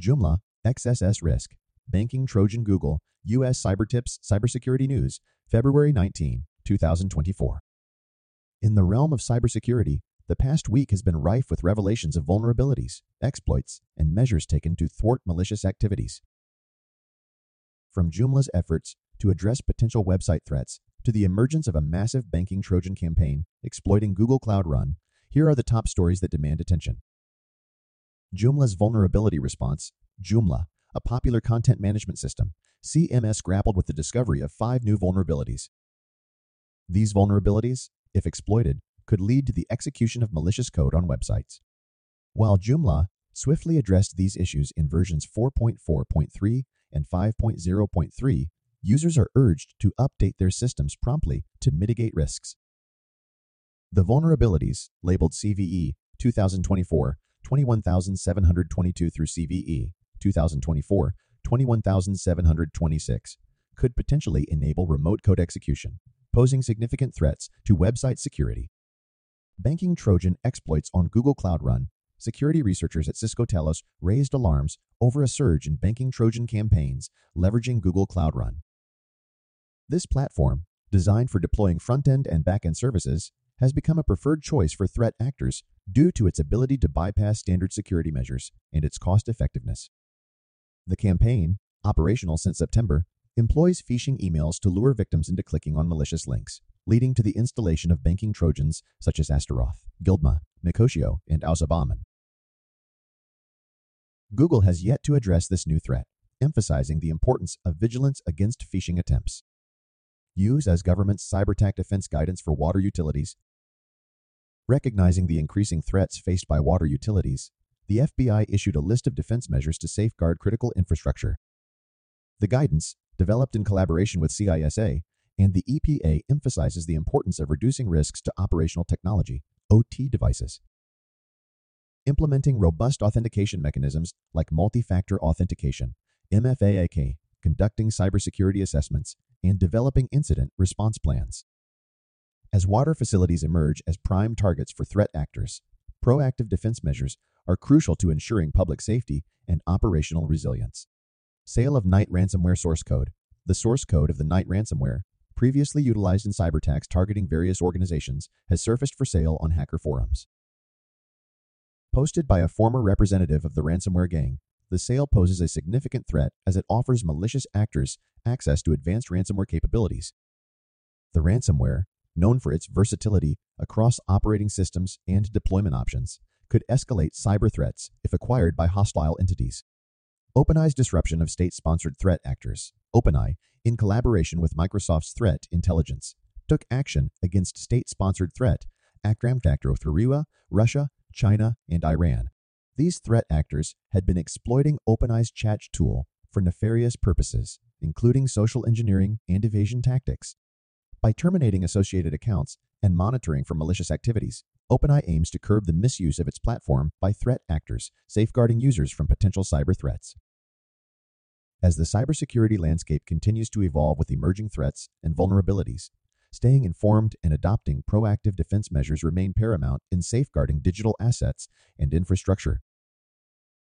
Joomla, XSS Risk, Banking Trojan Google, U.S. Cyber Tips Cybersecurity News, February 19, 2024. In the realm of cybersecurity, the past week has been rife with revelations of vulnerabilities, exploits, and measures taken to thwart malicious activities. From Joomla's efforts to address potential website threats to the emergence of a massive banking Trojan campaign exploiting Google Cloud Run, here are the top stories that demand attention. Joomla's vulnerability response, Joomla, a popular content management system, CMS grappled with the discovery of five new vulnerabilities. These vulnerabilities, if exploited, could lead to the execution of malicious code on websites. While Joomla swiftly addressed these issues in versions 4.4.3 and 5.0.3, users are urged to update their systems promptly to mitigate risks. The vulnerabilities, labeled CVE 2024 21722 through CVE 2024 21726, could potentially enable remote code execution, posing significant threats to website security. Banking Trojan exploits on Google Cloud Run. Security researchers at Cisco Talos raised alarms over a surge in banking Trojan campaigns leveraging Google Cloud Run. This platform, designed for deploying front end and back end services, has become a preferred choice for threat actors due to its ability to bypass standard security measures and its cost effectiveness. The campaign, operational since September, employs phishing emails to lure victims into clicking on malicious links, leading to the installation of banking Trojans such as Astaroth, Guildma, Mekotio, and Alzabaman. Google has yet to address this new threat, emphasizing the importance of vigilance against phishing attempts. U.S. government's cyber attack defense guidance for water utilities. Recognizing the increasing threats faced by water utilities, the FBI issued a list of defense measures to safeguard critical infrastructure. The guidance, developed in collaboration with CISA and the EPA, emphasizes the importance of reducing risks to operational technology, OT devices. Implementing robust authentication mechanisms like multi factor authentication, MFAAK, conducting cybersecurity assessments, and developing incident response plans. As water facilities emerge as prime targets for threat actors, proactive defense measures are crucial to ensuring public safety and operational resilience. Sale of Knight ransomware source code. The source code of the Knight ransomware, previously utilized in cyber attacks targeting various organizations, has surfaced for sale on hacker forums. Posted by a former representative of the ransomware gang, the sale poses a significant threat as it offers malicious actors access to advanced ransomware capabilities. The ransomware, known for its versatility across operating systems and deployment options, could escalate cyber threats if acquired by hostile entities. OpenAI's disruption of state sponsored threat actors, OpenAI, in collaboration with Microsoft's threat intelligence, took action against state sponsored threat actor through Russia, China, and Iran these threat actors had been exploiting OpenAI's chat tool for nefarious purposes, including social engineering and evasion tactics. By terminating associated accounts and monitoring for malicious activities, OpenAI aims to curb the misuse of its platform by threat actors, safeguarding users from potential cyber threats. As the cybersecurity landscape continues to evolve with emerging threats and vulnerabilities, staying informed and adopting proactive defense measures remain paramount in safeguarding digital assets and infrastructure.